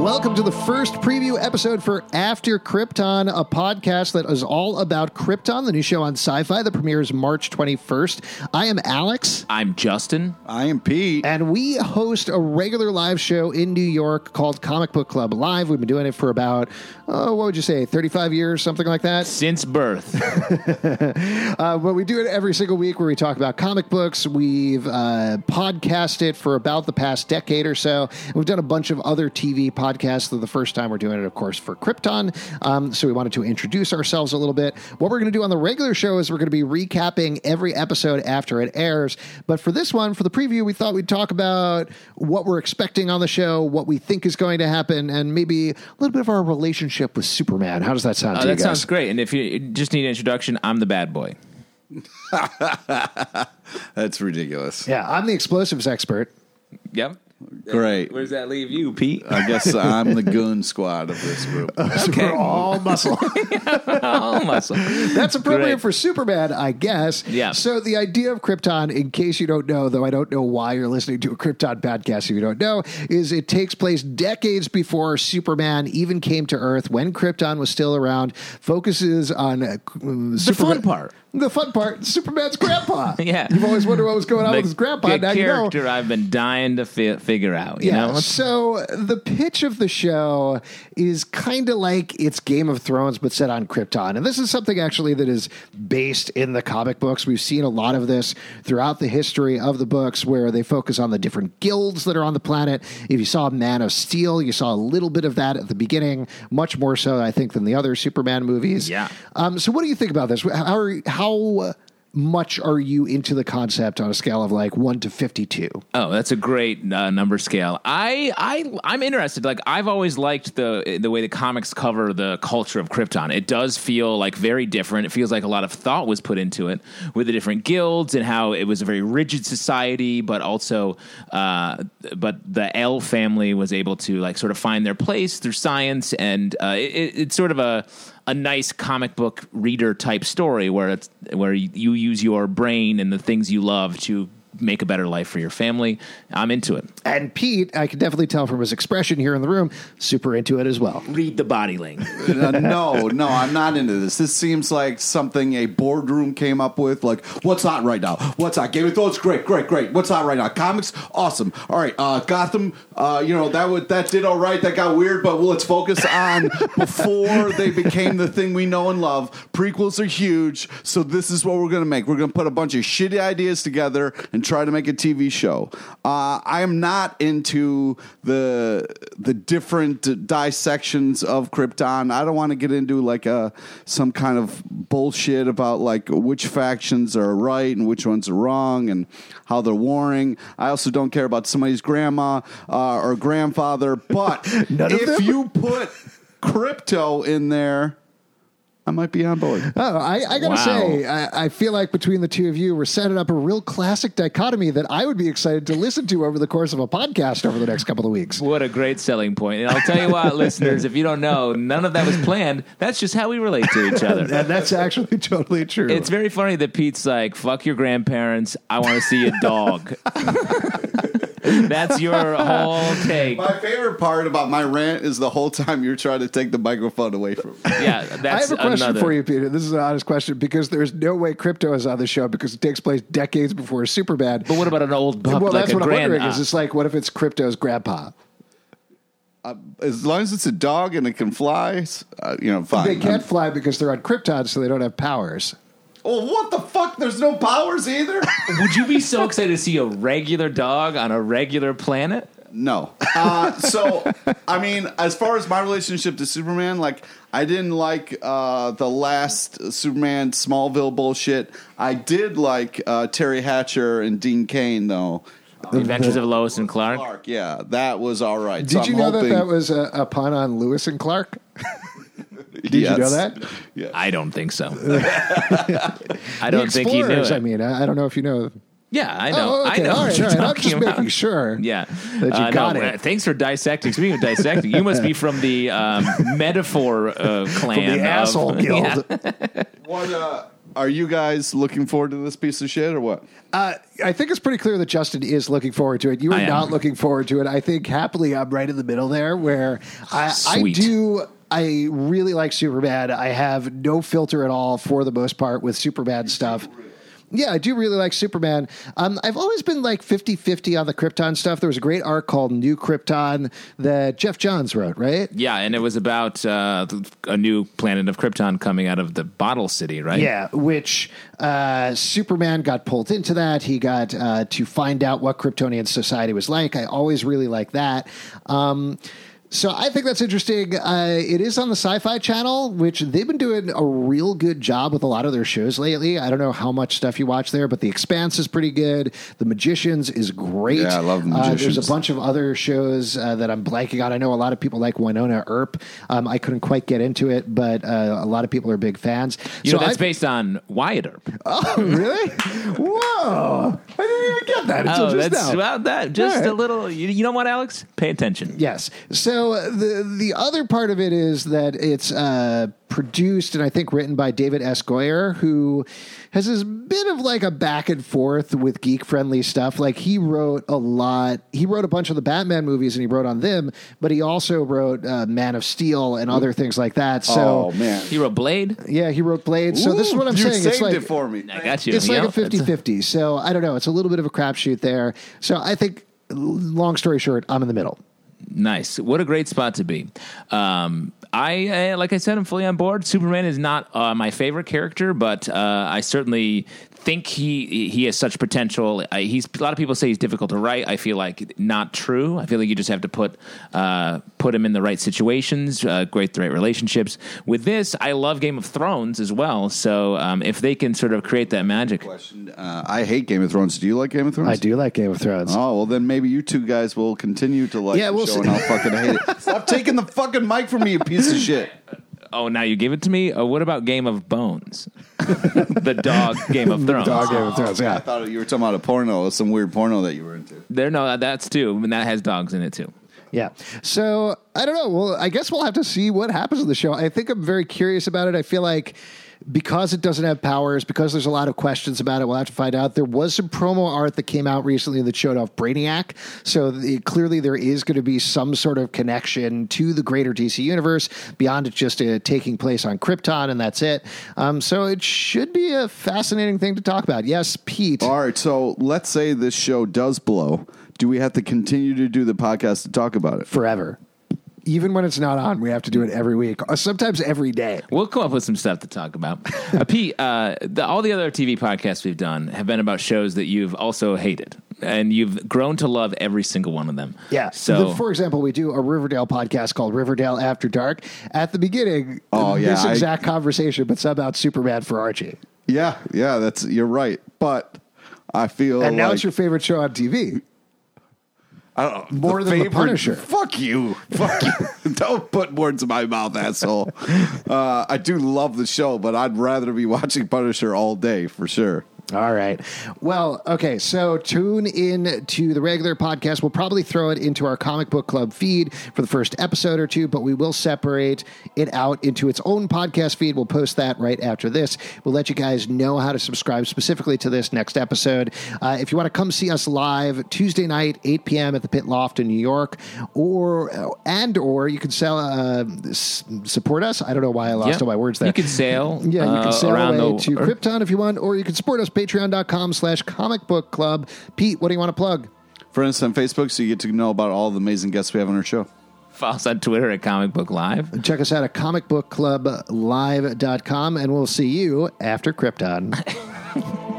Welcome to the first preview episode for After Krypton, a podcast that is all about Krypton, the new show on Syfy that premieres March 21st. I am Alex. I'm Justin. I am Pete. And we host a regular live show in New York called Comic Book Club Live. We've been doing it for about, oh, what would you say, 35 years, something like that? Since birth. uh, but we do it every single week where we talk about comic books. We've uh, podcast it for about the past decade or so. We've done a bunch of other TV podcasts. For the first time we're doing it, of course, for Krypton. Um, so we wanted to introduce ourselves a little bit. What we're going to do on the regular show is we're going to be recapping every episode after it airs. But for this one, for the preview, we thought we'd talk about what we're expecting on the show, what we think is going to happen, and maybe a little bit of our relationship with Superman. How does that sound to you that sounds great. And if you just need an introduction, I'm the bad boy. That's ridiculous. yeah, I'm the explosives expert. Yep. Great. Where does that leave you, Pete? I guess I'm the goon squad of this group. We're all muscle. oh, muscle. That's appropriate Great. for Superman, I guess. Yeah. So the idea of Krypton, in case you don't know, though I don't know why you're listening to a Krypton podcast if you don't know, is it takes place decades before Superman even came to Earth when Krypton was still around. Focuses on uh, The Superman- fun part. The fun part, Superman's grandpa. Yeah. You've always wondered what was going on The, with his grandpa. the now you know. character I've been dying to fi- figure out. You Yeah. know? So the pitch of the show is kind of like it's Game of Thrones, but set on Krypton. And this is something actually that is based in the comic books. We've seen a lot of this throughout the history of the books where they focus on the different guilds that are on the planet. If you saw Man of Steel, you saw a little bit of that at the beginning, much more so, I think, than the other Superman movies. Yeah. Um, so what do you think about this? How, are, how much are you into the concept on a scale of like 1 to 52? Oh, that's a great uh, number scale. I I I'm interested. Like I've always liked the the way the comics cover the culture of Krypton. It does feel like very different. It feels like a lot of thought was put into it with the different guilds and how it was a very rigid society, but also uh, but the El family was able to like sort of find their place through science, and uh, it- it's sort of a a nice comic book reader type story where it's where you use your brain and the things you love to make a better life for your family. I'm into it. And Pete, I can definitely tell from his expression here in the room, super into it as well. Read the body language. Uh, no, no, I'm not into this. This seems like something a boardroom came up with. Like, what's hot right now? What's hot? Game of Thrones, great, great, great. What's hot right now? Comics, awesome. All right, uh, Gotham, uh, you know that would that did all right. That got weird, but let's focus on before they became the thing we know and love. Prequels are huge, so this is what we're gonna make. We're gonna put a bunch of shitty ideas together and try to make a TV show. Uh, I am not into the the different dissections of Krypton. I don't want to get into like a some kind of bullshit about like which factions are right and which ones are wrong and how they're warring. I also don't care about somebody's grandma uh, or grandfather. But if you put Krypto in there, I might be on board. Oh, I, I gotta Wow. say, I, I feel like between the two of you, we're setting up a real classic dichotomy that I would be excited to listen to over the course of a podcast over the next couple of weeks. What a great selling point. And I'll tell you what, listeners, if you don't know, none of that was planned. That's just how we relate to each other. And that's actually totally true. It's very funny that Pete's like, fuck your grandparents. I want to see a dog. That's your whole take. My favorite part about my rant is the whole time you're trying to take the microphone away from me. Yeah, I have a question another. for you, Peter. This is an honest question because there's no way Krypto is on the show because it takes place decades before Superbad. But what about an old pup well, like that's a what I'm grand? wondering. uh, Is it's like, what if it's Krypto's grandpa? As long as it's a dog and it can fly, uh, you know, fine. They can't I'm- fly because they're on Krypton, so they don't have powers. Well, what the fuck? There's no powers either. would you be so excited to see a regular dog on a regular planet? no. Uh, so, I mean, as far as my relationship to Superman, like, I didn't like uh, the last Superman Smallville bullshit. I did like uh, Teri Hatcher and Dean Cain, though. The Adventures of Lois and Clark. Clark, yeah, that was all right. Did So you I'm know hoping- that that was a, a pun on Lewis and Clark? Did you know that? Yeah. I don't think so. I don't think he knew it. I mean, I, I don't know if you know. yeah, I know. Oh, okay. I know. All what right, you're all right. I'm just about. making sure. Yeah, That you Uh, got no, it. uh, Thanks for dissecting. Speaking of dissecting, you must be from the um, metaphor uh, clan, the of- asshole guild. Yeah. What, uh, are you guys looking forward to this piece of shit or what? Uh, I think it's pretty clear that Justin is looking forward to it. You are not looking forward to it. I think happily I'm right in the middle there where I, I do. I really like Superbad. I have no filter at all for the most part with Superbad stuff. Yeah, I do really like Superman. Um, I've always been like 50 50 on the Krypton stuff. There was a great arc called New Krypton that Geoff Johns wrote, right? Yeah, and it was about uh, a new planet of Krypton coming out of the Bottle City, right? Yeah, which uh, Superman got pulled into that. He got uh, to find out what Kryptonian society was like. I always really like that. Um, so I think that's interesting. Uh, it is on the Sci-Fi Channel, which they've been doing a real good job with a lot of their shows lately. I don't know how much stuff you watch there, but The Expanse is pretty good. The Magicians is great. Yeah, I love The Uh, there's a bunch of other shows uh, that I'm blanking on. I know a lot of people like Wynonna Earp. Um, I couldn't quite get into it, but uh, a lot of people are big fans. You know, that's I- based on Wyatt Earp. Oh, really? Whoa! I didn't even get that until Oh, just that's now. well, that just All right. a little. You, you know what, Alex? Pay attention. Yes. So uh, the the other part of it is that it's uh, produced and I think written by David S. Goyer, who has this bit of like a back and forth with geek friendly stuff. Like he wrote a lot. He wrote a bunch of the Batman movies and he wrote on them, but he also wrote uh, Man of Steel and other things like that. So oh man, He wrote Blade. yeah, he wrote Blade. So this is what I'm you saying. saved it's like it for me. I got you. It's like Yeah, a 50 that's 50. So I don't know. It's a little bit of a crapshoot there. So I think, long story short, I'm in the middle. Nice. What a great spot to be. Um, I, uh, like I said, I'm fully on board. Superman is not uh, my favorite character, but uh, I certainly think he he has such potential. I, he's a lot of people say he's difficult to write. I feel like not true. I feel like you just have to put uh, put him in the right situations, uh, great the right relationships. With this, I love Game of Thrones as well. So um, if they can sort of create that magic, Question. Uh, I hate Game of Thrones. Do you like Game of Thrones? I do like Game of Thrones. Oh well, then maybe you two guys will continue to like Yeah, the we'll show see. and I'll fucking hate it. Stop taking the fucking mic from me, you piece of shit. Oh, now you give it to me. Oh, what about Game of Bones, the dog Game of Thrones? Dog Game of Thrones, yeah. I yeah. thought you were talking about a porno, some weird porno that you were into. There, no, that's too, and that has dogs in it too. Yeah. So I don't know. Well, I guess we'll have to see what happens in the show. I think I'm very curious about it. I feel like because it doesn't have powers, because there's a lot of questions about it, we'll have to find out. There was some promo art that came out recently that showed off Brainiac. So the, clearly there is going to be some sort of connection to the greater DC universe beyond it just uh, taking place on Krypton and that's it. Um, so it should be a fascinating thing to talk about. Yes, Pete. All right, so let's say this show does blow. Do we have to continue to do the podcast to talk about it? forever. Even when it's not on, we have to do it every week, sometimes every day. We'll come up with some stuff to talk about. Uh, Pete, uh, the, all the other TV podcasts we've done have been about shows that you've also hated, and you've grown to love every single one of them. Yeah. So, The- for example, we do a Riverdale podcast called Riverdale After Dark. At the beginning, Oh, yeah, this I- exact conversation, but somehow Superman for Archie. Yeah, yeah, that's you're right. But I feel And now like it's your favorite show on TV. I don't know, more than The Punisher. Fuck you, fuck you. don't put words in my mouth, asshole. Uh, I do love the show, but I'd rather be watching Punisher all day for sure. All right. Well, okay. So tune in to the regular podcast. We'll probably throw it into our comic book club feed for the first episode or two, but we will separate it out into its own podcast feed. We'll post that right after this. We'll let you guys know how to subscribe specifically to this next episode. Uh, if you want to come see us live Tuesday night, 8 p.m. at the Pit Loft in New York, or and or you can sell uh, s- support us. I don't know why I lost yeah, all my words there. You can sail. Yeah, you uh, can sail around away the, to Krypton if you want, or you can support us, patreon.com slash comic book club. Pete, what do you want to plug? Friend us on Facebook so you get to know about all the amazing guests we have on our show. Follow us on Twitter at Comic Book Live. Check us out at comicbookclublive.com, and we'll see you after Krypton.